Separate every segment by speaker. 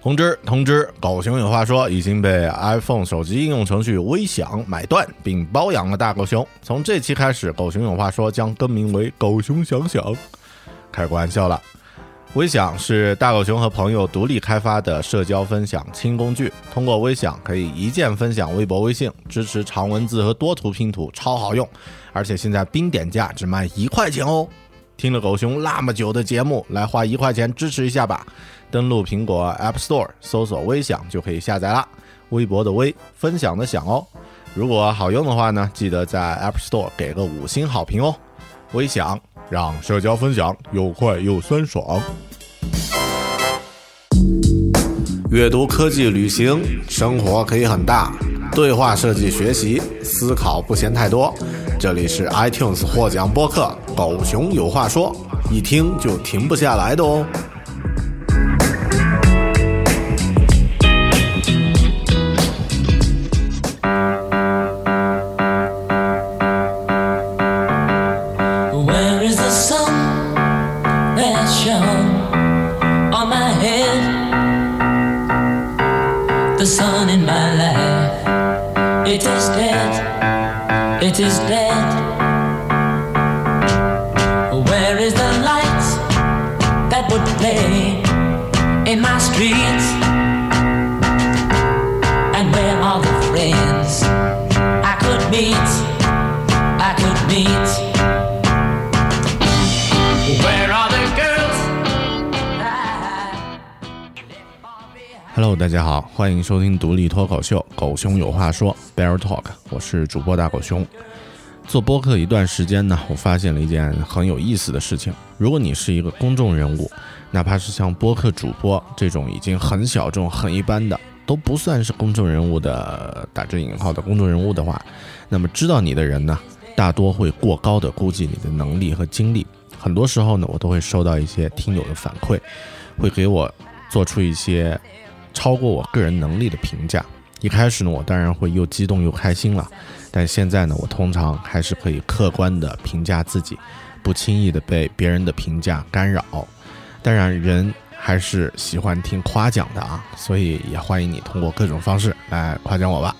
Speaker 1: 通知通知，狗熊有话说已经被 iPhone 手机应用程序微享买断并包养了大狗熊。从这期开始，狗熊有话说将更名为狗熊想想。开个玩笑了，微享是大狗熊和朋友独立开发的社交分享轻工具。通过微享可以一键分享微博、微信，支持长文字和多图拼图，超好用。而且现在冰点价只卖一块钱哦。听了狗熊那么久的节目，来花一块钱支持一下吧！登录苹果 App Store 搜索“微享”就可以下载啦。微博的微，分享的享哦。如果好用的话呢，记得在 App Store 给个五星好评哦。微享让社交分享又快又酸爽。阅读、科技、旅行，生活可以很大。对话设计、学习、思考不嫌太多。这里是 iTunes 获奖播客《狗熊有话说》，一听就停不下来的哦。大家好，欢迎收听独立脱口秀《狗熊有话说》Bear Talk，我是主播大狗熊。做播客一段时间呢，我发现了一件很有意思的事情。如果你是一个公众人物，哪怕是像播客主播这种已经很小众、很一般的，都不算是公众人物的打着引号的公众人物的话，那么知道你的人呢，大多会过高的估计你的能力和精力。很多时候呢，我都会收到一些听友的反馈，会给我做出一些超过我个人能力的评价。一开始呢，我当然会又激动又开心了，但现在呢，我通常还是可以客观的评价自己，不轻易的被别人的评价干扰。当然，人还是喜欢听夸奖的啊，所以也欢迎你通过各种方式来夸奖我吧。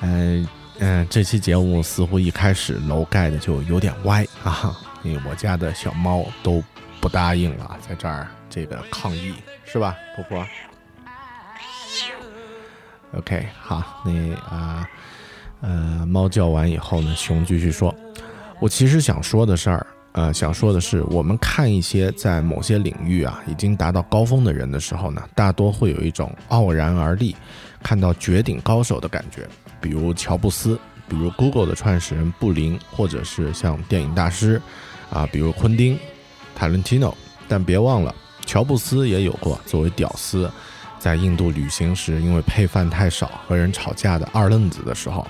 Speaker 1: 嗯、嗯、这期节目似乎一开始楼盖的就有点歪啊，因为我家的小猫都不答应了，在这儿这个抗议是吧，婆婆？OK，好，那啊，呃，猫叫完以后呢，熊继续说，我其实想说的事儿，呃，想说的是，我们看一些在某些领域啊已经达到高峰的人的时候呢，大多会有一种傲然而立，看到绝顶高手的感觉，比如乔布斯，比如 Google 的创始人布林，或者是像电影大师，啊，比如昆汀·塔伦提诺。但别忘了，乔布斯也有过作为屌丝。在印度旅行时，因为配饭太少和人吵架的二愣子的时候，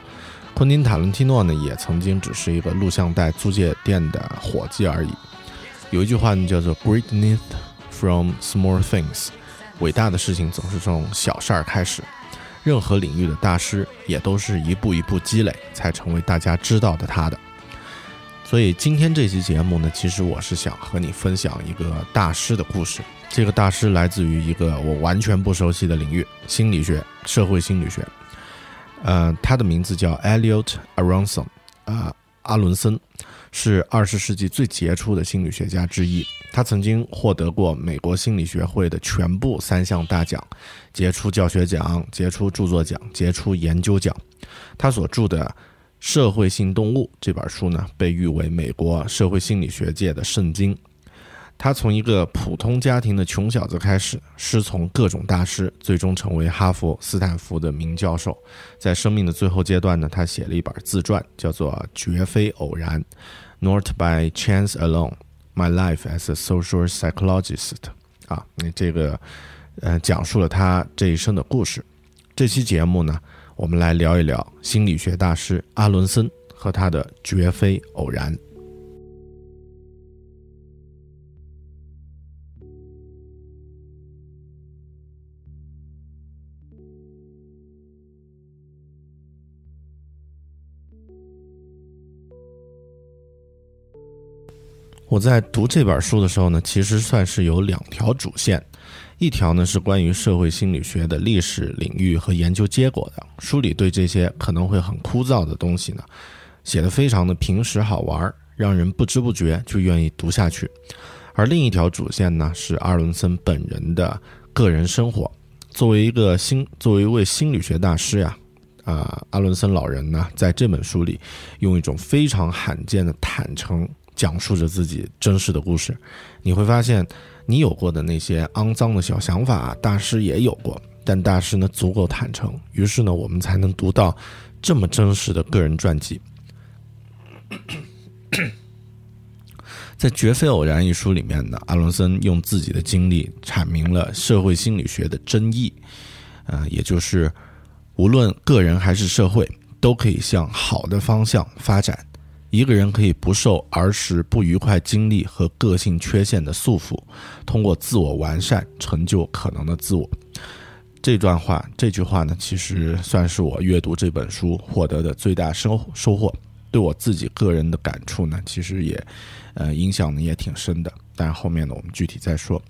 Speaker 1: 昆汀·塔伦蒂诺呢也曾经只是一个录像带租借店的伙计而已。有一句话呢叫做 “Greatness from small things”，伟大的事情总是从小事儿开始。任何领域的大师也都是一步一步积累才成为大家知道的他的。所以今天这期节目呢，其实我是想和你分享一个大师的故事。这个大师来自于一个我完全不熟悉的领域——心理学、社会心理学。呃，他的名字叫 Elliot Aronson。啊阿伦森，是二十世纪最杰出的心理学家之一。他曾经获得过美国心理学会的全部三项大奖：杰出教学奖、杰出著作奖、杰出研究奖。他所著的《社会性动物》这本书呢，被誉为美国社会心理学界的圣经。他从一个普通家庭的穷小子开始，师从各种大师，最终成为哈佛、斯坦福的名教授。在生命的最后阶段呢，他写了一本自传，叫做《绝非偶然》（Not by Chance Alone: My Life as a Social Psychologist）。啊，那这个，呃，讲述了他这一生的故事。这期节目呢，我们来聊一聊心理学大师阿伦森和他的绝非偶然。我在读这本书的时候呢，其实算是有两条主线，一条呢是关于社会心理学的历史领域和研究结果的，书里对这些可能会很枯燥的东西呢，写的非常的平实好玩，让人不知不觉就愿意读下去。而另一条主线呢，是阿伦森本人的个人生活。作为一个心，作为一位心理学大师呀，啊，阿伦森老人呢，在这本书里用一种非常罕见的坦诚。讲述着自己真实的故事，你会发现，你有过的那些肮脏的小想法，大师也有过，但大师呢足够坦诚，于是呢，我们才能读到这么真实的个人传记。在《绝非偶然》一书里面呢，阿伦森用自己的经历阐明了社会心理学的真意，呃，也就是无论个人还是社会，都可以向好的方向发展。一个人可以不受儿时不愉快经历和个性缺陷的束缚，通过自我完善成就可能的自我。这段话，这句话呢，其实算是我阅读这本书获得的最大收收获。对我自己个人的感触呢，其实也，呃，影响呢也挺深的。但后面呢，我们具体再说。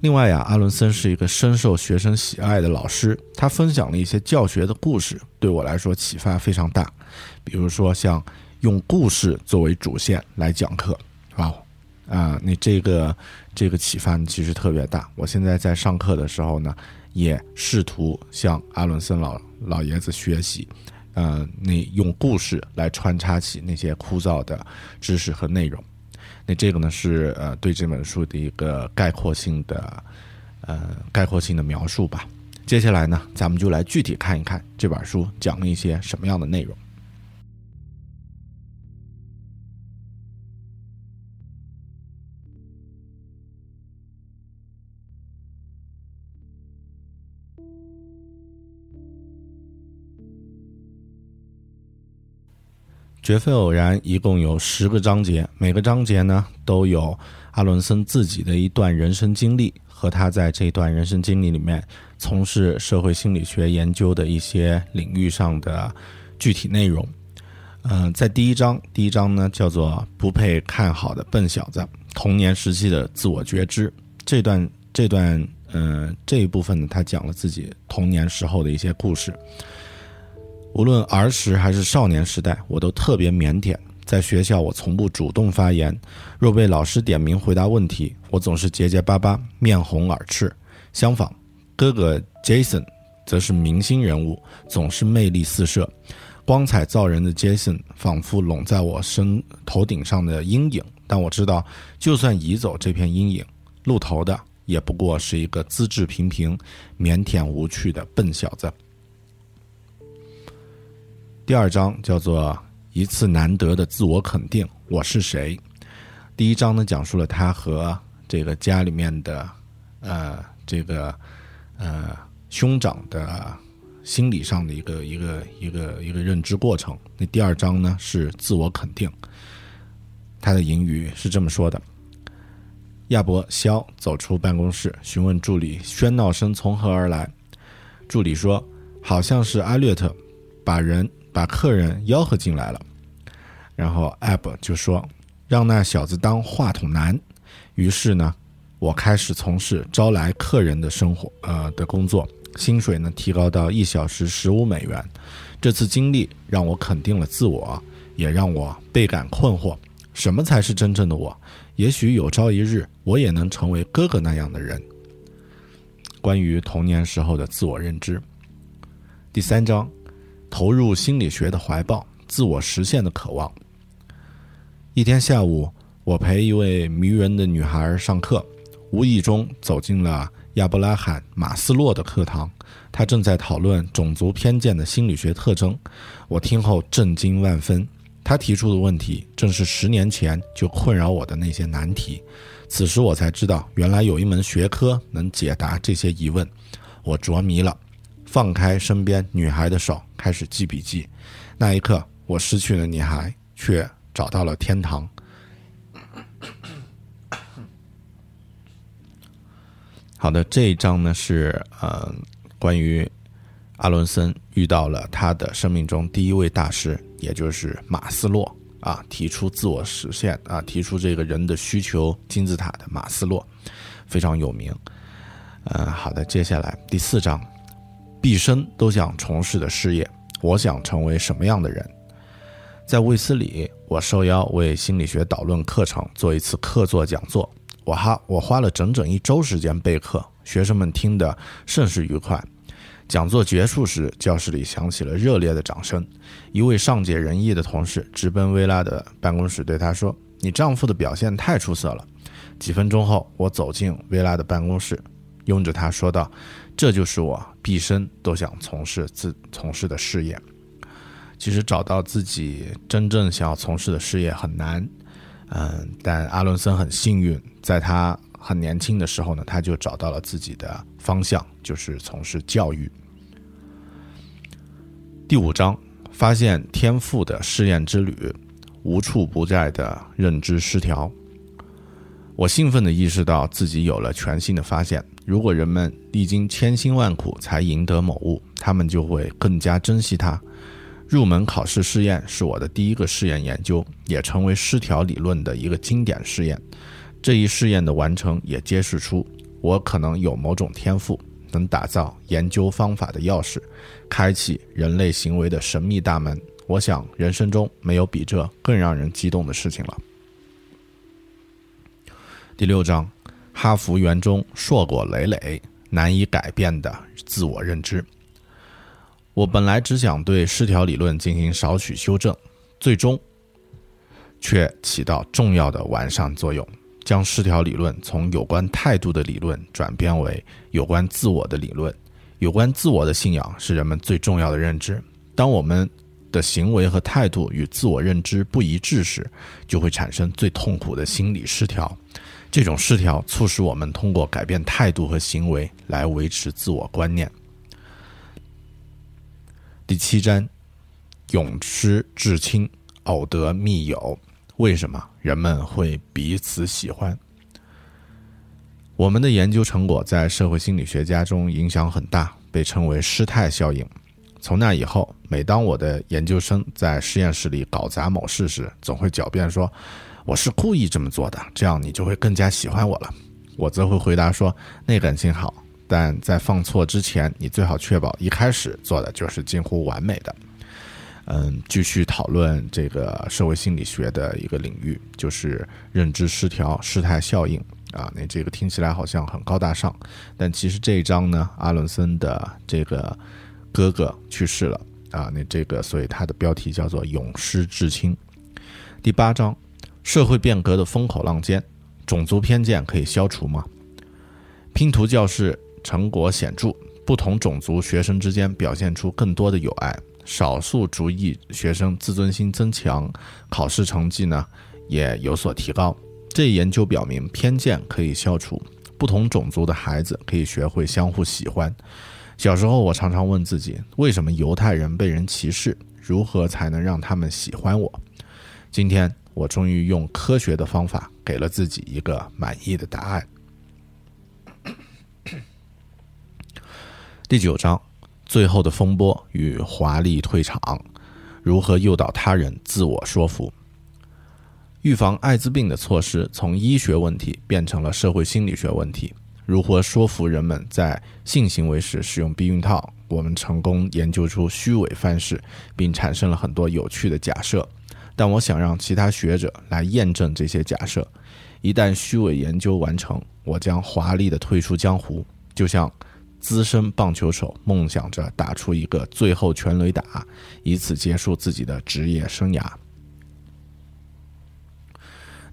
Speaker 1: 另外呀，阿伦森是一个深受学生喜爱的老师，他分享了一些教学的故事，对我来说启发非常大。比如说像。用故事作为主线来讲课，啊，啊，那这个这个启发其实特别大。我现在在上课的时候呢，也试图向阿伦森老老爷子学习，呃，那用故事来穿插起那些枯燥的知识和内容。那这个呢是呃对这本书的一个概括性的呃概括性的描述吧。接下来呢，咱们就来具体看一看这本书讲了一些什么样的内容。绝非偶然，一共有十个章节，每个章节呢都有阿伦森自己的一段人生经历和他在这段人生经历里面从事社会心理学研究的一些领域上的具体内容。嗯，在第一章，第一章呢叫做“不配看好的笨小子”，童年时期的自我觉知。这段这段嗯这一部分呢，他讲了自己童年时候的一些故事。无论儿时还是少年时代，我都特别腼腆。在学校，我从不主动发言；若被老师点名回答问题，我总是结结巴巴、面红耳赤。相反，哥哥 Jason 则是明星人物，总是魅力四射、光彩照人的 Jason，仿佛拢在我身头顶上的阴影。但我知道，就算移走这片阴影，露头的也不过是一个资质平平、腼腆无趣的笨小子。第二章叫做一次难得的自我肯定，我是谁？第一章呢，讲述了他和这个家里面的，呃，这个呃兄长的心理上的一个一个一个一个认知过程。那第二章呢是自我肯定，他的言语是这么说的：亚伯肖走出办公室，询问助理喧闹声从何而来。助理说，好像是阿略特把人。把客人吆喝进来了，然后艾伯就说：“让那小子当话筒男。”于是呢，我开始从事招来客人的生活，呃的工作，薪水呢提高到一小时十五美元。这次经历让我肯定了自我，也让我倍感困惑。什么才是真正的我？也许有朝一日，我也能成为哥哥那样的人。关于童年时候的自我认知，第三章，投入心理学的怀抱，自我实现的渴望。一天下午，我陪一位迷人的女孩上课，无意中走进了亚伯拉罕·马斯洛的课堂。他正在讨论种族偏见的心理学特征，我听后震惊万分。他提出的问题正是十年前就困扰我的那些难题。此时我才知道，原来有一门学科能解答这些疑问。我着迷了，放开身边女孩的手，开始记笔记。那一刻，我失去了女孩，却找到了天堂。好的，这一章呢是呃关于阿伦森遇到了他的生命中第一位大师，也就是马斯洛啊，提出自我实现啊，提出这个人的需求金字塔的马斯洛，非常有名。嗯，好的，接下来第四章，毕生都想从事的事业，我想成为什么样的人？在卫斯理，我受邀为心理学导论课程做一次客座讲座。我哈，我花了整整一周时间备课，学生们听得甚是愉快。讲座结束时，教室里响起了热烈的掌声。一位善解人意的同事直奔薇拉的办公室，对她说：“你丈夫的表现太出色了。”几分钟后，我走进薇拉的办公室，拥着她说道：“这就是我毕生都想从事自从事的事业。”其实，找到自己真正想要从事的事业很难。嗯，但阿伦森很幸运，在他很年轻的时候呢，他就找到了自己的方向，就是从事教育。第五章，发现天赋的试验之旅，无处不在的认知失调。我兴奋地意识到自己有了全新的发现。如果人们历经千辛万苦才赢得某物，他们就会更加珍惜它。入门考试试验是我的第一个试验研究，也成为失调理论的一个经典试验。这一试验的完成也揭示出我可能有某种天赋，能打造研究方法的钥匙，开启人类行为的神秘大门。我想，人生中没有比这更让人激动的事情了。第六章：哈佛园中硕果累累、难以改变的自我认知。我本来只想对失调理论进行少许修正，最终却起到重要的完善作用，将失调理论从有关态度的理论转变为有关自我的理论。有关自我的信仰是人们最重要的认知。当我们的行为和态度与自我认知不一致时，就会产生最痛苦的心理失调。这种失调促使我们通过改变态度和行为来维持自我观念。第七章，永失至亲，偶得密友。为什么人们会彼此喜欢？我们的研究成果在社会心理学家中影响很大，被称为失态效应。从那以后，每当我的研究生在实验室里搞砸某事时，总会狡辩说：“我是故意这么做的，这样你就会更加喜欢我了。”我则会回答说：“那感情好。”但在放错之前，你最好确保一开始做的就是近乎完美的。嗯，继续讨论这个社会心理学的一个领域，就是认知失调、失态效应啊。那这个听起来好像很高大上，但其实这一章呢，阿伦森的这个哥哥去世了啊。那这个，所以它的标题叫做“永失至亲”。第八章，社会变革的风口浪尖，种族偏见可以消除吗？拼图教室。成果显著，不同种族学生之间表现出更多的友爱，少数族裔学生自尊心增强，考试成绩呢也有所提高。这一研究表明，偏见可以消除，不同种族的孩子可以学会相互喜欢。小时候，我常常问自己，为什么犹太人被人歧视？如何才能让他们喜欢我？今天，我终于用科学的方法给了自己一个满意的答案。第九章，最后的风波与华丽退场，如何诱导他人自我说服？预防艾滋病的措施从医学问题变成了社会心理学问题。如何说服人们在性行为时使用避孕套？我们成功研究出虚伪范式，并产生了很多有趣的假设。但我想让其他学者来验证这些假设。一旦虚伪研究完成，我将华丽的退出江湖，就像资深棒球手梦想着打出一个最后全垒打，以此结束自己的职业生涯。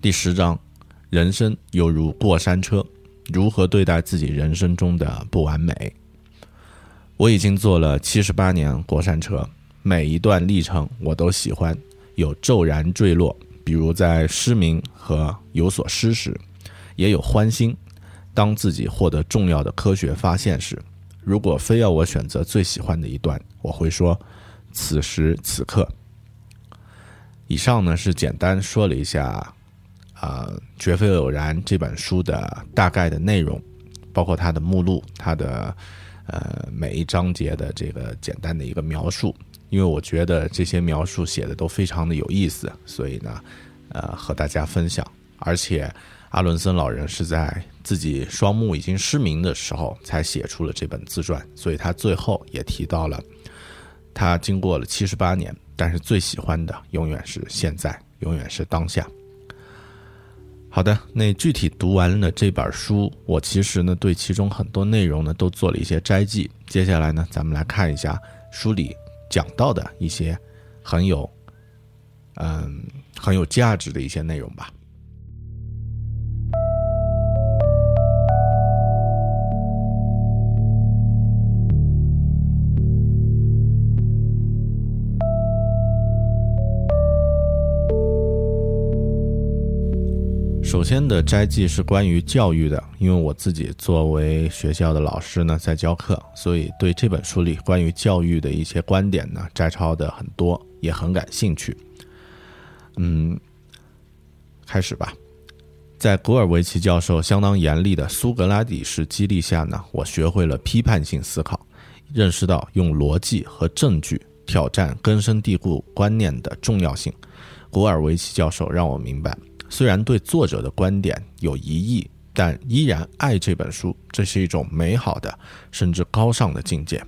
Speaker 1: 第十章，人生犹如过山车，如何对待自己人生中的不完美？我已经坐了七十八年过山车，每一段历程我都喜欢，有骤然坠落，比如在失明和有所失时，也有欢欣，当自己获得重要的科学发现时。如果非要我选择最喜欢的一段，我会说，此时此刻。以上呢是简单说了一下。啊，绝非偶然这本书的大概的内容，包括它的目录，它的呃每一章节的这个简单的一个描述，因为我觉得这些描述写的都非常的有意思，所以呢，呃和大家分享。而且阿伦森老人是在自己双目已经失明的时候才写出了这本自传，所以他最后也提到了，他经过了七十八年，但是最喜欢的永远是现在，永远是当下。好的，那具体读完了这本书，我其实呢对其中很多内容呢都做了一些摘记。接下来呢，咱们来看一下书里讲到的一些很有，嗯，很有价值的一些内容吧。首先的摘记是关于教育的，因为我自己作为学校的老师呢，在教课，所以对这本书里关于教育的一些观点呢，摘抄的很多，也很感兴趣。嗯，开始吧。在古尔维奇教授相当严厉的苏格拉底式激励下呢，我学会了批判性思考，认识到用逻辑和证据挑战根深蒂固观念的重要性。古尔维奇教授让我明白。虽然对作者的观点有疑义，但依然爱这本书，这是一种美好的甚至高尚的境界。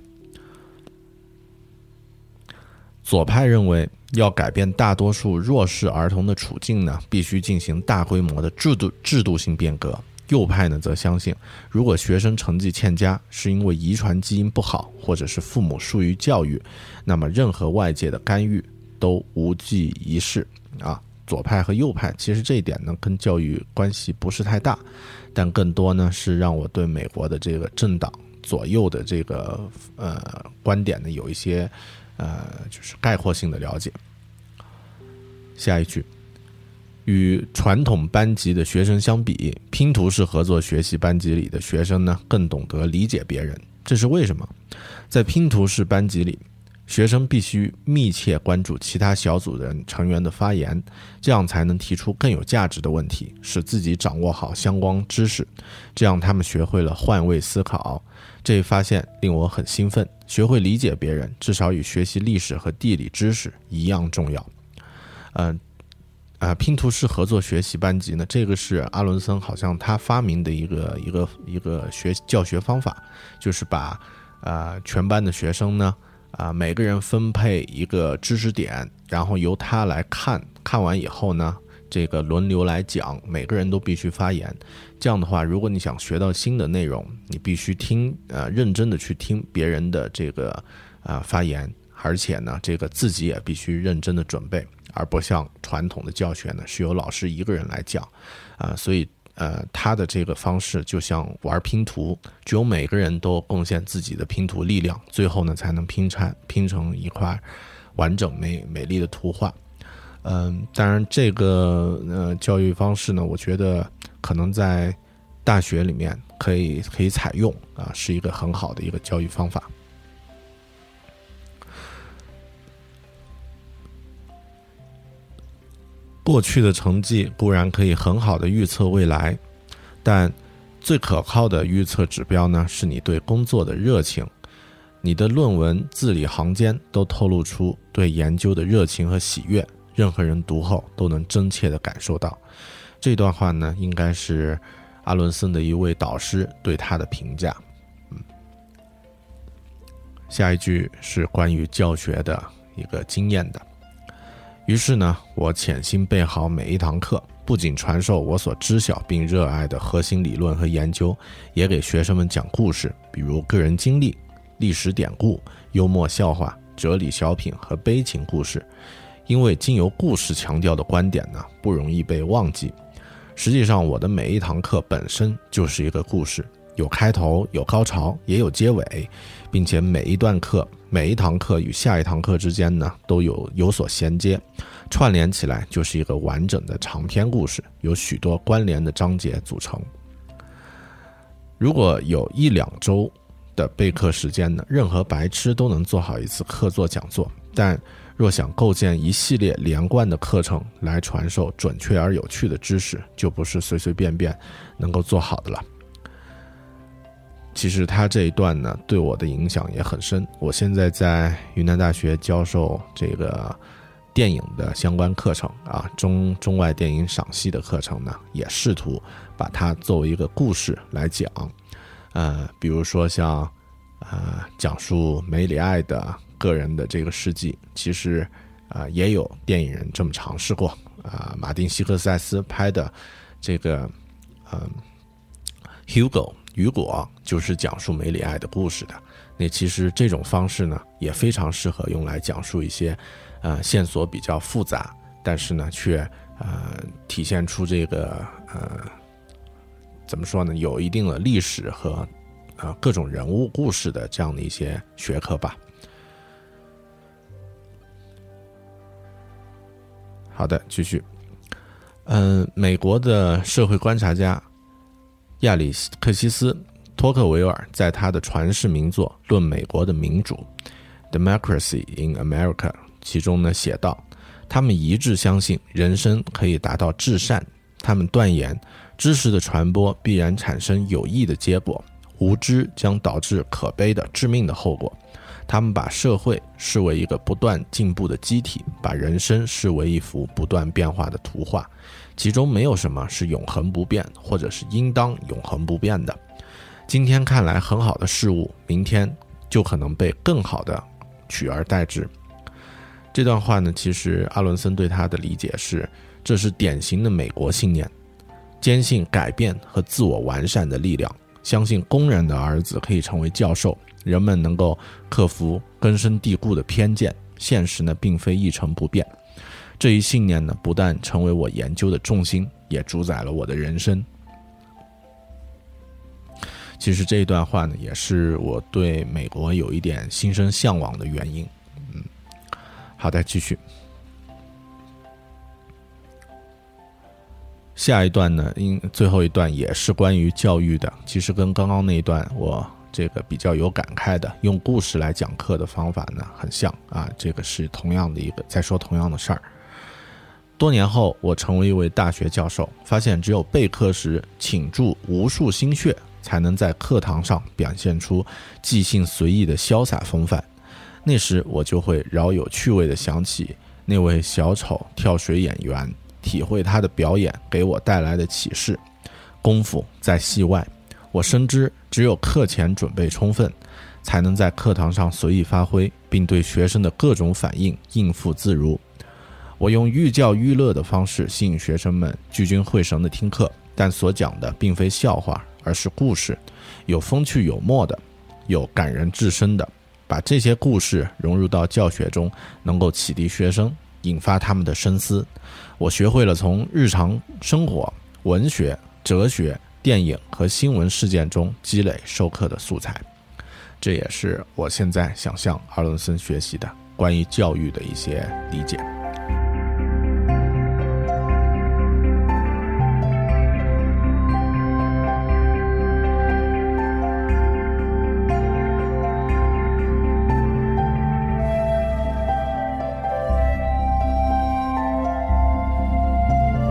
Speaker 1: 左派认为，要改变大多数弱势儿童的处境呢，必须进行大规模的制度制度性变革。右派呢，则相信，如果学生成绩欠佳是因为遗传基因不好，或者是父母疏于教育，那么任何外界的干预都无济于事啊。左派和右派其实这一点呢，跟教育关系不是太大，但更多呢是让我对美国的这个政党左右的这个呃观点呢有一些呃就是概括性的了解。下一句，与传统班级的学生相比，拼图式合作学习班级里的学生呢更懂得理解别人，这是为什么？在拼图式班级里。学生必须密切关注其他小组的成员的发言，这样才能提出更有价值的问题，使自己掌握好相关知识。这样，他们学会了换位思考。这一发现令我很兴奋。学会理解别人，至少与学习历史和地理知识一样重要。嗯，啊，拼图式合作学习班级呢？这个是阿伦森好像他发明的一个一个一个学教学方法，就是把呃全班的学生呢。啊，每个人分配一个知识点，然后由他来看，看完以后呢，这个轮流来讲，每个人都必须发言。这样的话，如果你想学到新的内容，你必须听，呃，认真的去听别人的这个啊发言，而且呢，这个自己也必须认真的准备，而不像传统的教学呢，是由老师一个人来讲，啊，所以。呃，他的这个方式就像玩拼图，只有每个人都贡献自己的拼图力量，最后呢才能拼成拼成一块完整美美丽的图画。嗯，当然这个呃教育方式呢，我觉得可能在大学里面可以可以采用啊，是一个很好的一个教育方法。过去的成绩固然可以很好的预测未来，但最可靠的预测指标呢，是你对工作的热情。你的论文字里行间都透露出对研究的热情和喜悦，任何人读后都能真切的感受到。这段话呢，应该是阿伦森的一位导师对他的评价。嗯，下一句是关于教学的一个经验的。于是呢，我潜心备好每一堂课，不仅传授我所知晓并热爱的核心理论和研究，也给学生们讲故事，比如个人经历、历史典故、幽默笑话、哲理小品和悲情故事。因为经由故事强调的观点呢，不容易被忘记。实际上，我的每一堂课本身就是一个故事，有开头，有高潮，也有结尾，并且每一段课、每一堂课与下一堂课之间呢，都有有所衔接，串联起来就是一个完整的长篇故事，由许多关联的章节组成。如果有一两周的备课时间呢，任何白痴都能做好一次课座讲座，但。若想构建一系列连贯的课程来传授准确而有趣的知识，就不是随随便便能够做好的了。其实他这一段呢，对我的影响也很深。我现在在云南大学教授这个电影的相关课程啊，中中外电影赏析的课程呢，也试图把它作为一个故事来讲。呃，比如说像呃，讲述梅里爱的。个人的这个事迹，其实，啊，也有电影人这么尝试过啊。马丁·希克塞斯拍的这个，嗯，《Hugo》雨果就是讲述梅里爱的故事的。那其实这种方式呢，也非常适合用来讲述一些，呃，线索比较复杂，但是呢，却呃体现出这个呃，怎么说呢，有一定的历史和呃各种人物故事的这样的一些学科吧。好的，继续。嗯，美国的社会观察家亚里克西斯·托克维尔在他的传世名作《论美国的民主》（Democracy in America） 其中呢写道：“他们一致相信人生可以达到至善。他们断言，知识的传播必然产生有益的结果，无知将导致可悲的致命的后果。”他们把社会视为一个不断进步的机体，把人生视为一幅不断变化的图画，其中没有什么是永恒不变，或者是应当永恒不变的。今天看来很好的事物，明天就可能被更好的取而代之。这段话呢，其实阿伦森对他的理解是，这是典型的美国信念，坚信改变和自我完善的力量，相信工人的儿子可以成为教授。人们能够克服根深蒂固的偏见，现实呢并非一成不变。这一信念呢不但成为我研究的重心，也主宰了我的人生。其实这一段话呢，也是我对美国有一点心生向往的原因。嗯，好的，继续。下一段呢，因最后一段也是关于教育的，其实跟刚刚那一段我。这个比较有感慨的，用故事来讲课的方法呢，很像啊。这个是同样的一个在说同样的事儿。多年后，我成为一位大学教授，发现只有备课时倾注无数心血，才能在课堂上表现出即兴随意的潇洒风范。那时，我就会饶有趣味地想起那位小丑跳水演员，体会他的表演给我带来的启示。功夫在戏外。我深知，只有课前准备充分，才能在课堂上随意发挥，并对学生的各种反应应付自如。我用寓教于乐的方式吸引学生们聚精会神地听课，但所讲的并非笑话，而是故事，有风趣幽默的，有感人至深的。把这些故事融入到教学中，能够启迪学生，引发他们的深思。我学会了从日常生活、文学、哲学。电影和新闻事件中积累授课的素材，这也是我现在想向阿伦森学习的关于教育的一些理解。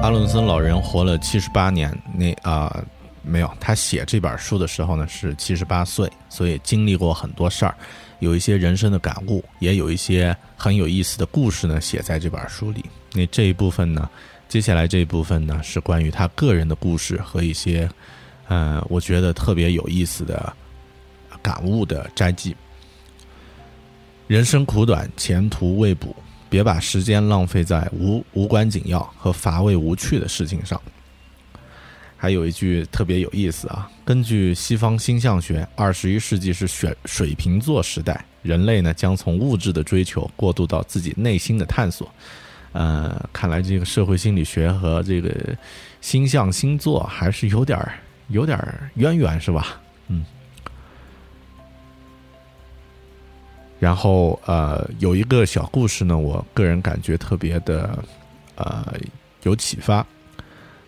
Speaker 1: 阿伦森老人活了七十八年，那啊。没有，他写这本书的时候呢是七十八岁，所以经历过很多事儿，有一些人生的感悟，也有一些很有意思的故事呢写在这本书里。那这一部分呢，接下来这一部分呢是关于他个人的故事和一些，呃，我觉得特别有意思的感悟的摘记。人生苦短，前途未卜，别把时间浪费在无无关紧要和乏味无趣的事情上。还有一句特别有意思啊，根据西方星象学，二十一世纪是水水瓶座时代，人类呢将从物质的追求过渡到自己内心的探索。呃，看来这个社会心理学和这个星象星座还是有点儿有点儿渊源，是吧？嗯。然后呃，有一个小故事呢，我个人感觉特别的呃有启发。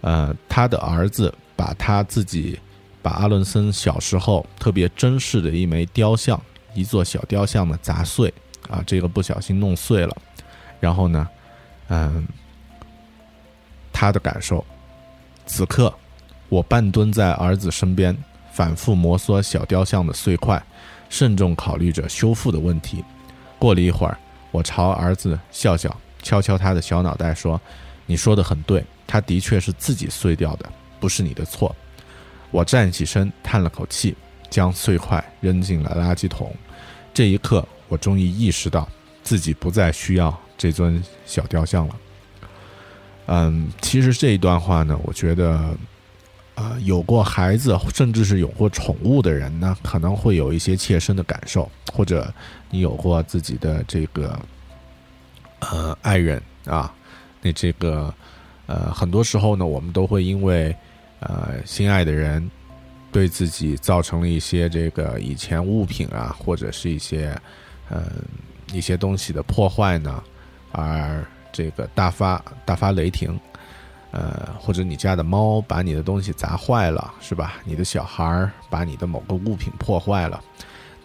Speaker 1: 呃，他的儿子把他自己把阿伦森小时候特别珍视的一枚雕像，一座小雕像呢砸碎啊，这个不小心弄碎了。然后呢，嗯，他的感受，此刻我半蹲在儿子身边，反复摩挲小雕像的碎块。慎重考虑着修复的问题。过了一会儿，我朝儿子笑笑，敲敲他的小脑袋，说：“你说的很对，他的确是自己碎掉的，不是你的错。”我站起身，叹了口气，将碎块扔进了垃圾桶。这一刻，我终于意识到自己不再需要这尊小雕像了。嗯，其实这一段话呢，我觉得。啊，有过孩子，甚至是有过宠物的人呢，可能会有一些切身的感受，或者你有过自己的这个呃爱人啊，那这个呃很多时候呢，我们都会因为呃心爱的人对自己造成了一些这个以前物品啊，或者是一些嗯一些东西的破坏呢，而这个大发大发雷霆。呃，或者你家的猫把你的东西砸坏了，是吧？你的小孩儿把你的某个物品破坏了，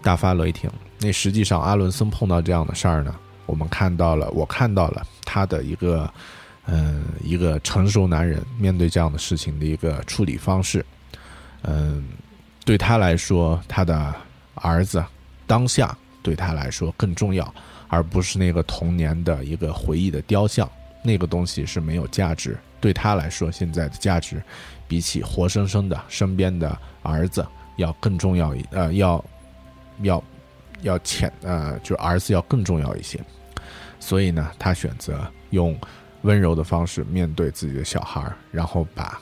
Speaker 1: 大发雷霆。那实际上，阿伦森碰到这样的事儿呢，我们看到了，我看到了他的一个，嗯，一个成熟男人面对这样的事情的一个处理方式。嗯，对他来说，他的儿子当下对他来说更重要，而不是那个童年的一个回忆的雕像，那个东西是没有价值。对他来说，现在的价值比起活生生的身边的儿子要更重要一呃，要要要浅呃，就儿子要更重要一些。所以呢，他选择用温柔的方式面对自己的小孩然后把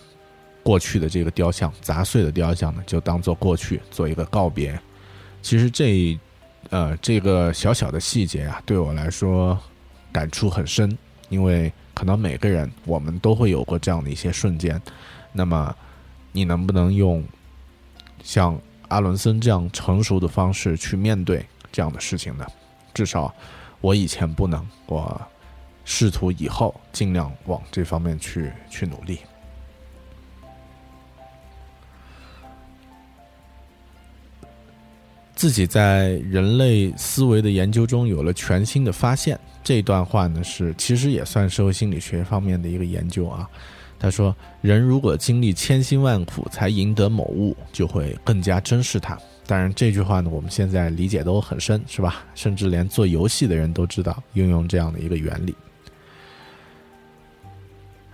Speaker 1: 过去的这个雕像砸碎的雕像呢，就当做过去做一个告别。其实这呃这个小小的细节啊，对我来说感触很深，因为。可能每个人，我们都会有过这样的一些瞬间。那么，你能不能用像阿伦森这样成熟的方式去面对这样的事情呢？至少我以前不能，我试图以后尽量往这方面去去努力。自己在人类思维的研究中有了全新的发现。这段话呢，是其实也算社会心理学方面的一个研究啊。他说，人如果经历千辛万苦才赢得某物，就会更加珍视它。当然，这句话呢，我们现在理解都很深，是吧？甚至连做游戏的人都知道运用这样的一个原理。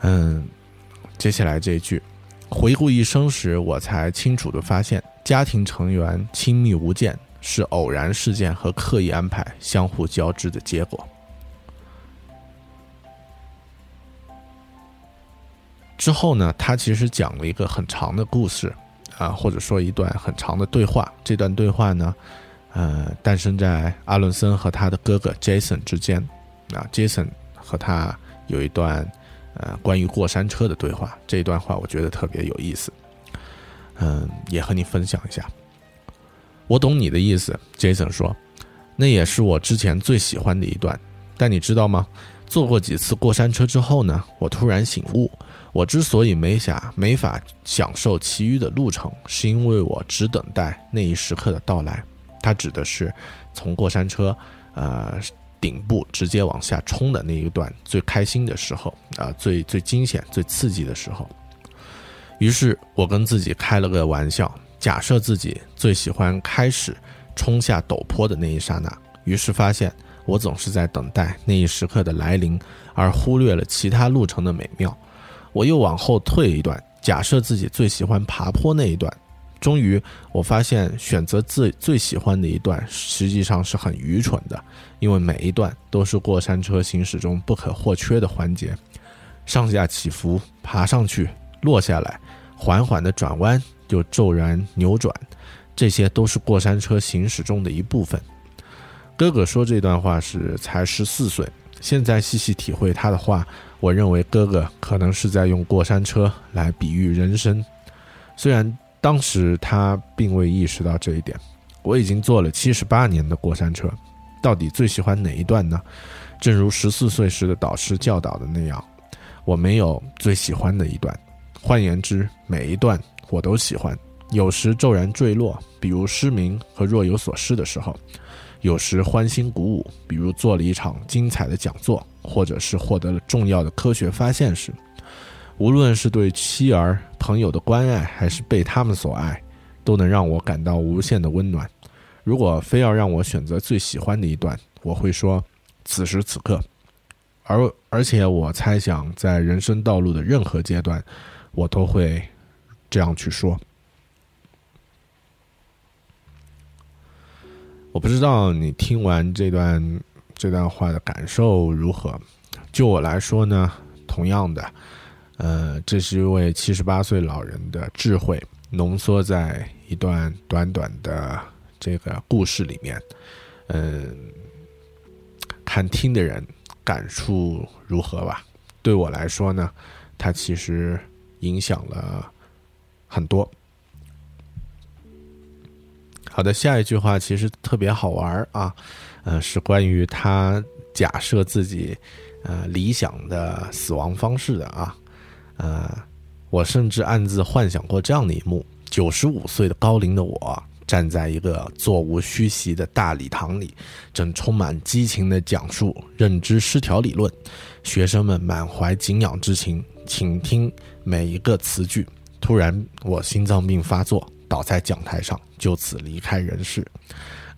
Speaker 1: 嗯，接下来这一句，回顾一生时，我才清楚的发现，家庭成员亲密无间是偶然事件和刻意安排相互交织的结果。之后呢，他其实讲了一个很长的故事，啊，或者说一段很长的对话。这段对话呢，呃，诞生在阿伦森和他的哥哥 Jason 之间。啊，Jason 和他有一段呃关于过山车的对话。这一段话我觉得特别有意思，嗯，也和你分享一下。我懂你的意思，Jason 说，那也是我之前最喜欢的一段。但你知道吗？坐过几次过山车之后呢，我突然醒悟。我之所以没法没法享受其余的路程，是因为我只等待那一时刻的到来。它指的是从过山车，呃，顶部直接往下冲的那一段最开心的时候啊，最最惊险、最刺激的时候。于是我跟自己开了个玩笑，假设自己最喜欢开始冲下陡坡的那一刹那。于是发现我总是在等待那一时刻的来临，而忽略了其他路程的美妙。我又往后退一段，假设自己最喜欢爬坡那一段，终于，我发现选择最最喜欢的一段实际上是很愚蠢的，因为每一段都是过山车行驶中不可或缺的环节，上下起伏，爬上去，落下来，缓缓的转弯，又骤然扭转，这些都是过山车行驶中的一部分。哥哥说这段话时才十四岁，现在细细体会他的话，我认为哥哥可能是在用过山车来比喻人生，虽然。当时他并未意识到这一点。我已经坐了七十八年的过山车，到底最喜欢哪一段呢？正如十四岁时的导师教导的那样，我没有最喜欢的一段。换言之，每一段我都喜欢。有时骤然坠落，比如失明和若有所失的时候；有时欢欣鼓舞，比如做了一场精彩的讲座，或者是获得了重要的科学发现时。无论是对妻儿、朋友的关爱，还是被他们所爱，都能让我感到无限的温暖。如果非要让我选择最喜欢的一段，我会说此时此刻。而而且我猜想，在人生道路的任何阶段，我都会这样去说。我不知道你听完这段这段话的感受如何。就我来说呢，同样的。呃，这是一位七十八岁老人的智慧浓缩在一段短短的这个故事里面。嗯，看听的人感触如何吧？对我来说呢，它其实影响了很多。好的，下一句话其实特别好玩啊，呃，是关于他假设自己呃理想的死亡方式的啊。呃，我甚至暗自幻想过这样的一幕：九十五岁的高龄的我，站在一个座无虚席的大礼堂里，正充满激情地讲述认知失调理论。学生们满怀敬仰之情，倾听每一个词句。突然，我心脏病发作，倒在讲台上，就此离开人世。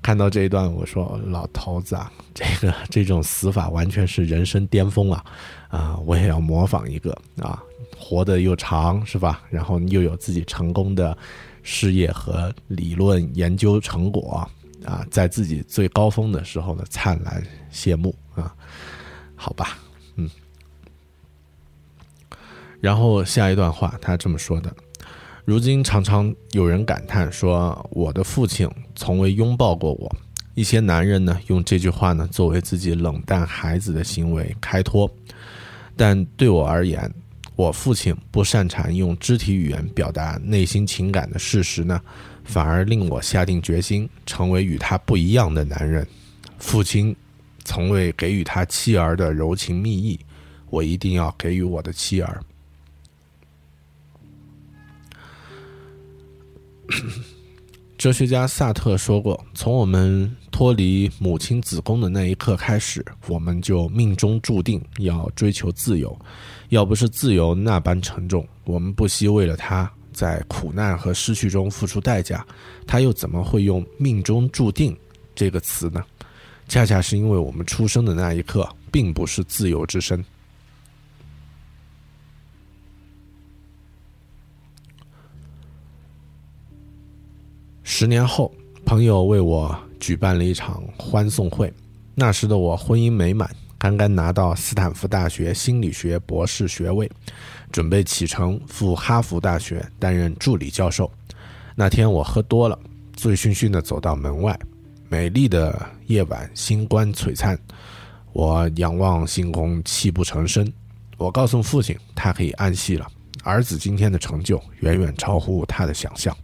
Speaker 1: 看到这一段，我说：“老头子啊，这个这种死法完全是人生巅峰啊！啊，我也要模仿一个啊，活得又长是吧？然后又有自己成功的事业和理论研究成果啊，在自己最高峰的时候呢，灿烂谢幕啊，好吧，嗯。然后下一段话，他这么说的。”如今常常有人感叹说：“我的父亲从未拥抱过我。”一些男人呢，用这句话呢作为自己冷淡孩子的行为开脱。但对我而言，我父亲不擅长用肢体语言表达内心情感的事实呢，反而令我下定决心成为与他不一样的男人。父亲从未给予他妻儿的柔情蜜意，我一定要给予我的妻儿。哲学家萨特说过：“从我们脱离母亲子宫的那一刻开始，我们就命中注定要追求自由。要不是自由那般沉重，我们不惜为了它在苦难和失去中付出代价。他又怎么会用‘命中注定’这个词呢？恰恰是因为我们出生的那一刻并不是自由之身。”十年后，朋友为我举办了一场欢送会。那时的我婚姻美满，刚刚拿到斯坦福大学心理学博士学位，准备启程赴哈佛大学担任助理教授。那天我喝多了，醉醺醺地走到门外。美丽的夜晚，星光璀璨，我仰望星空，泣不成声。我告诉父亲，他可以安息了。儿子今天的成就远远超乎他的想象。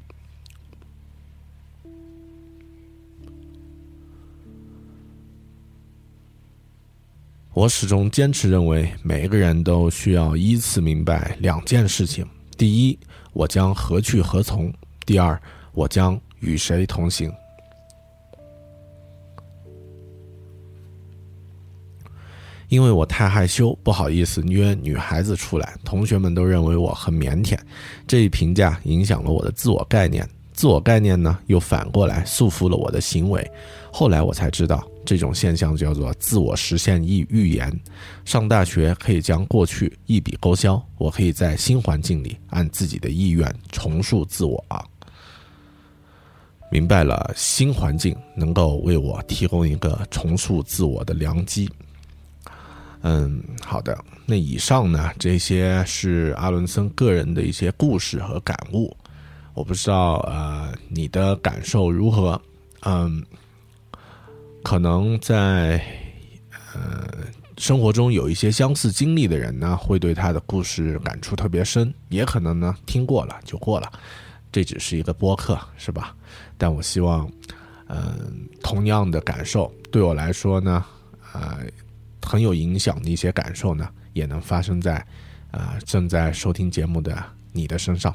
Speaker 1: 我始终坚持认为，每一个人都需要依次明白两件事情：第一，我将何去何从；第二，我将与谁同行。因为我太害羞，不好意思约女孩子出来，同学们都认为我很腼腆，这一评价影响了我的自我概念。自我概念呢，又反过来束缚了我的行为。后来我才知道，这种现象叫做自我实现预预言。上大学可以将过去一笔勾销，我可以在新环境里按自己的意愿重塑自我啊。明白了新环境能够为我提供一个重塑自我的良机。嗯，好的。那以上呢，这些是阿伦森个人的一些故事和感悟。我不知道呃你的感受如何。嗯，可能在呃生活中有一些相似经历的人呢，会对他的故事感触特别深。也可能呢，听过了就过了。这只是一个播客，是吧？但我希望，嗯，同样的感受对我来说呢，呃，很有影响的一些感受呢，也能发生在，啊，正在收听节目的你的身上。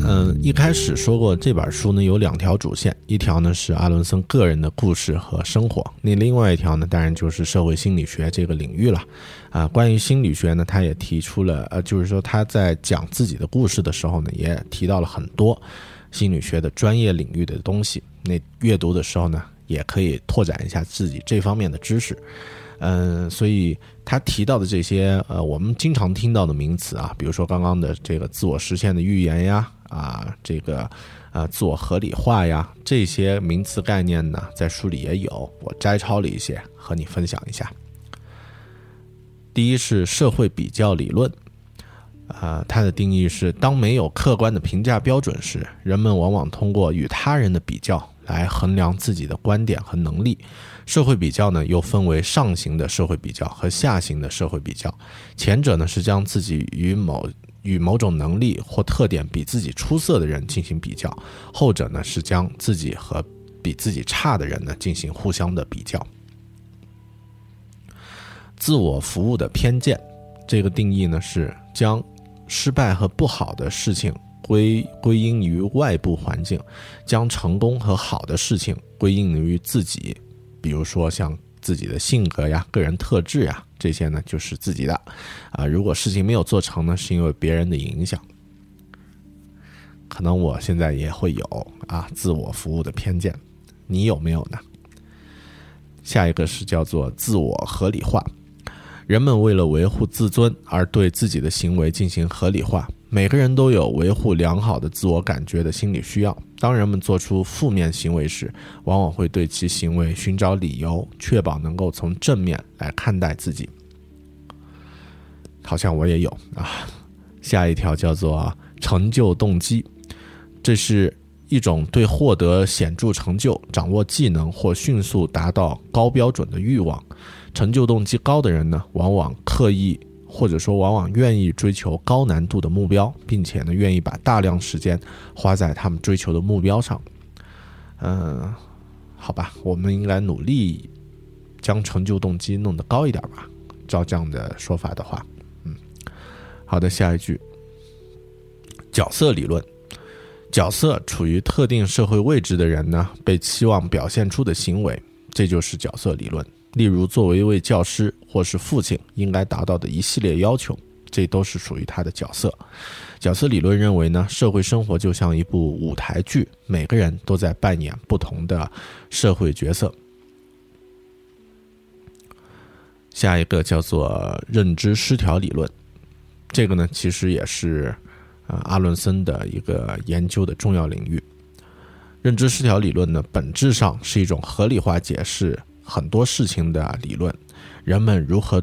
Speaker 1: 嗯，一开始说过这本书呢有两条主线，一条呢是阿伦森个人的故事和生活，那另外一条呢当然就是社会心理学这个领域了。啊，关于心理学呢，他也提出了，呃，就是说他在讲自己的故事的时候呢，也提到了很多心理学的专业领域的东西。那阅读的时候呢，也可以拓展一下自己这方面的知识。嗯，所以他提到的这些呃，我们经常听到的名词啊，比如说刚刚的这个自我实现的预言呀，啊，这个呃自我合理化呀，这些名词概念呢，在书里也有，我摘抄了一些和你分享一下。第一是社会比较理论，啊，它的定义是：当没有客观的评价标准时，人们往往通过与他人的比较来衡量自己的观点和能力。社会比较呢，又分为上行的社会比较和下行的社会比较。前者呢是将自己与某与某种能力或特点比自己出色的人进行比较，后者呢是将自己和比自己差的人呢进行互相的比较。自我服务的偏见，这个定义呢是将失败和不好的事情归归因于外部环境，将成功和好的事情归因于自己。比如说像自己的性格呀、个人特质呀，这些呢就是自己的，啊，如果事情没有做成呢，是因为别人的影响。可能我现在也会有啊，自我服务的偏见，你有没有呢？下一个是叫做自我合理化，人们为了维护自尊而对自己的行为进行合理化。每个人都有维护良好的自我感觉的心理需要。当人们做出负面行为时，往往会对其行为寻找理由，确保能够从正面来看待自己。好像我也有啊。下一条叫做成就动机，这是一种对获得显著成就、掌握技能或迅速达到高标准的欲望。成就动机高的人呢，往往刻意。或者说，往往愿意追求高难度的目标，并且呢，愿意把大量时间花在他们追求的目标上。嗯，好吧，我们应该努力将成就动机弄得高一点吧。照这样的说法的话，嗯，好的，下一句，角色理论，角色处于特定社会位置的人呢，被期望表现出的行为，这就是角色理论。例如，作为一位教师或是父亲，应该达到的一系列要求，这都是属于他的角色。角色理论认为呢，社会生活就像一部舞台剧，每个人都在扮演不同的社会角色。下一个叫做认知失调理论，这个呢，其实也是啊阿伦森的一个研究的重要领域。认知失调理论呢，本质上是一种合理化解释。很多事情的理论，人们如何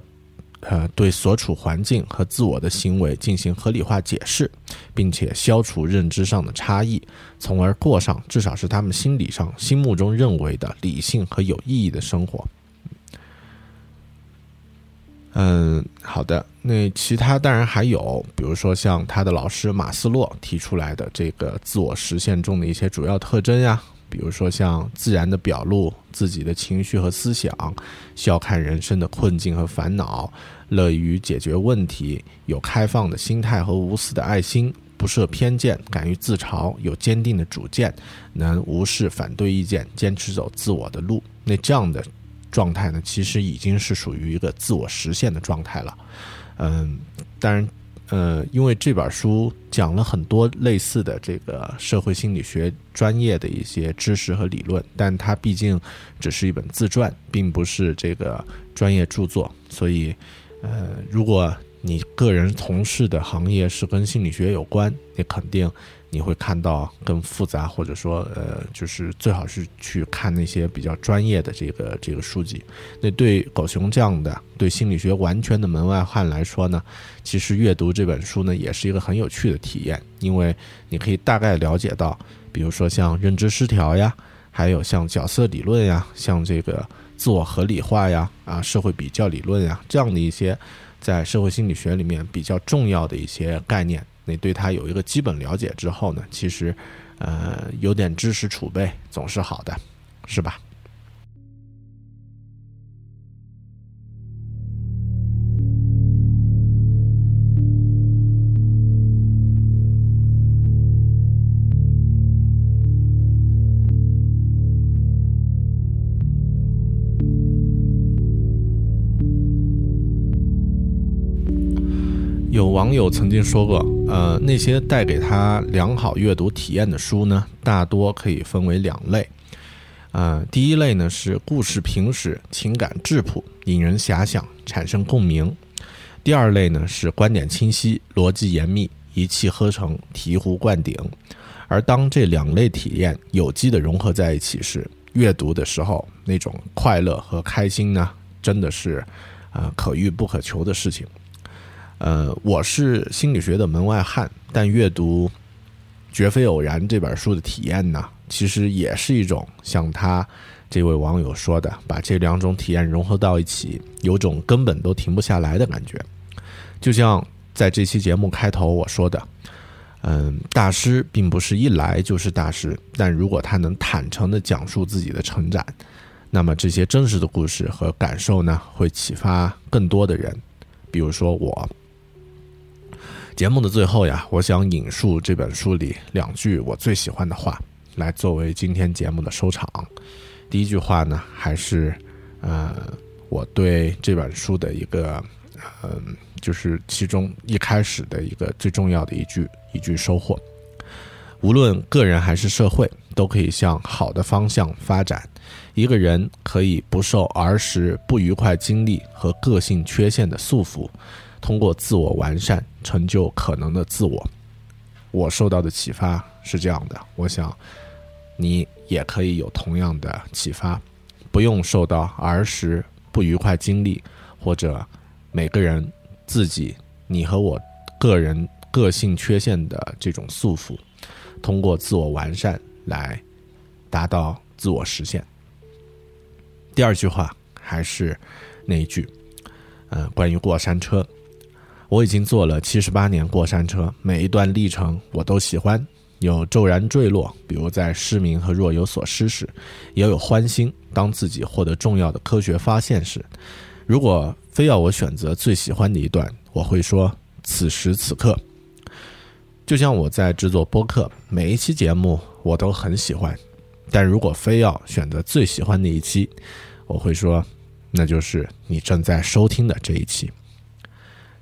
Speaker 1: 呃对所处环境和自我的行为进行合理化解释，并且消除认知上的差异，从而过上至少是他们心理上心目中认为的理性和有意义的生活。嗯，好的。那其他当然还有，比如说像他的老师马斯洛提出来的这个自我实现中的一些主要特征呀。比如说，像自然的表露自己的情绪和思想，笑看人生的困境和烦恼，乐于解决问题，有开放的心态和无私的爱心，不设偏见，敢于自嘲，有坚定的主见，能无视反对意见，坚持走自我的路。那这样的状态呢，其实已经是属于一个自我实现的状态了。嗯，当然，呃，因为这本书讲了很多类似的这个社会心理学专业的一些知识和理论，但它毕竟只是一本自传，并不是这个专业著作，所以，呃，如果你个人从事的行业是跟心理学有关，你肯定你会看到更复杂，或者说呃，就是最好是去看那些比较专业的这个这个书籍。那对狗熊这样的对心理学完全的门外汉来说呢，其实阅读这本书呢也是一个很有趣的体验，因为你可以大概了解到，比如说像认知失调呀，还有像角色理论呀，像这个自我合理化呀，啊，社会比较理论呀这样的一些。在社会心理学里面比较重要的一些概念，你对它有一个基本了解之后呢，其实，呃，有点知识储备总是好的，是吧？有网友曾经说过，呃，那些带给他良好阅读体验的书呢，大多可以分为两类。呃，第一类呢是故事平实、情感质朴、引人遐想、产生共鸣；第二类呢是观点清晰、逻辑严密、一气呵成、醍醐灌顶。而当这两类体验有机的融合在一起时，阅读的时候那种快乐和开心呢，真的是啊可遇不可求的事情。呃，我是心理学的门外汉，但阅读绝非偶然这本书的体验呢，其实也是一种像他这位网友说的，把这两种体验融合到一起，有种根本都停不下来的感觉。就像在这期节目开头我说的，嗯，大师并不是一来就是大师，但如果他能坦诚的讲述自己的成长，那么这些真实的故事和感受呢，会启发更多的人，比如说我。节目的最后呀，我想引述这本书里两句我最喜欢的话，来作为今天节目的收场。第一句话呢，还是呃，我对这本书的一个嗯，就是其中一开始的一个最重要的一句一句收获。无论个人还是社会，都可以向好的方向发展。一个人可以不受儿时不愉快经历和个性缺陷的束缚。通过自我完善，成就可能的自我。我受到的启发是这样的，我想你也可以有同样的启发。不用受到儿时不愉快经历，或者每个人自己你和我个人个性缺陷的这种束缚，通过自我完善来达到自我实现。第二句话还是那一句，嗯，关于过山车。我已经坐了七十八年过山车，每一段历程我都喜欢。有骤然坠落，比如在失明和若有所失时；也有欢欣，当自己获得重要的科学发现时。如果非要我选择最喜欢的一段，我会说此时此刻。就像我在制作播客，每一期节目我都很喜欢，但如果非要选择最喜欢的一期，我会说，那就是你正在收听的这一期。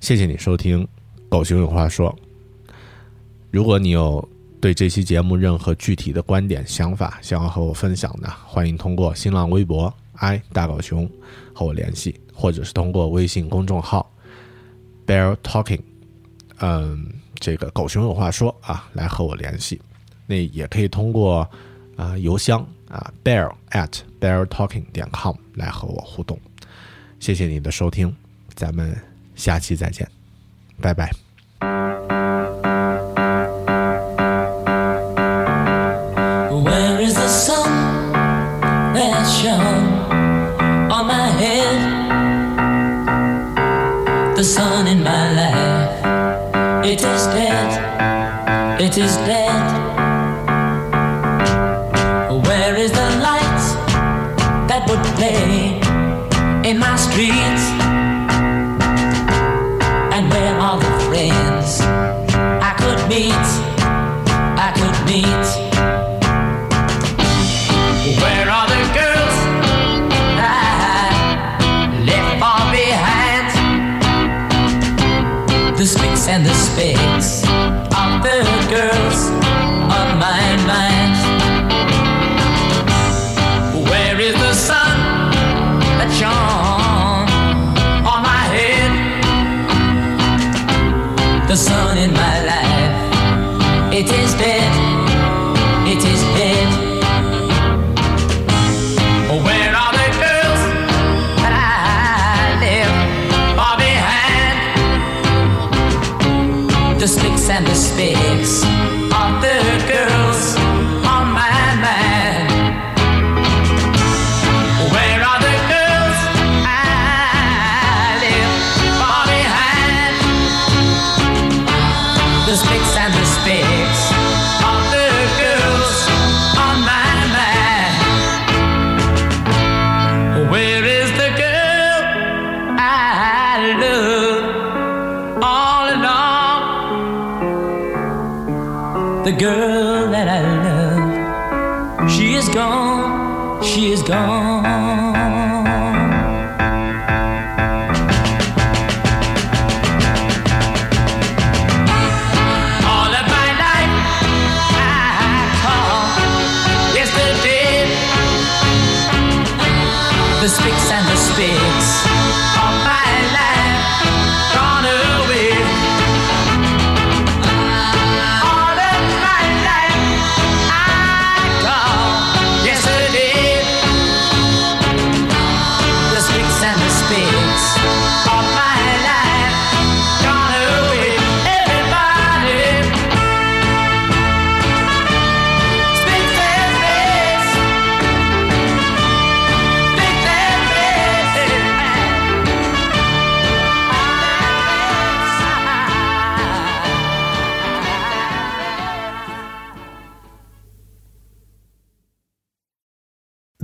Speaker 1: 谢谢你收听《狗熊有话说》。如果你有对这期节目任何具体的观点、想法想要和我分享的，欢迎通过新浪微博 “i 大狗熊”和我联系，或者是通过微信公众号 “bear talking”，嗯，这个“狗熊有话说”啊，来和我联系。那也可以通过啊邮箱啊 bear at bear talking 点 com 来和我互动。谢谢你的收听，咱们。下期再见，拜拜。
Speaker 2: Where is the sun that shone on my head? The sun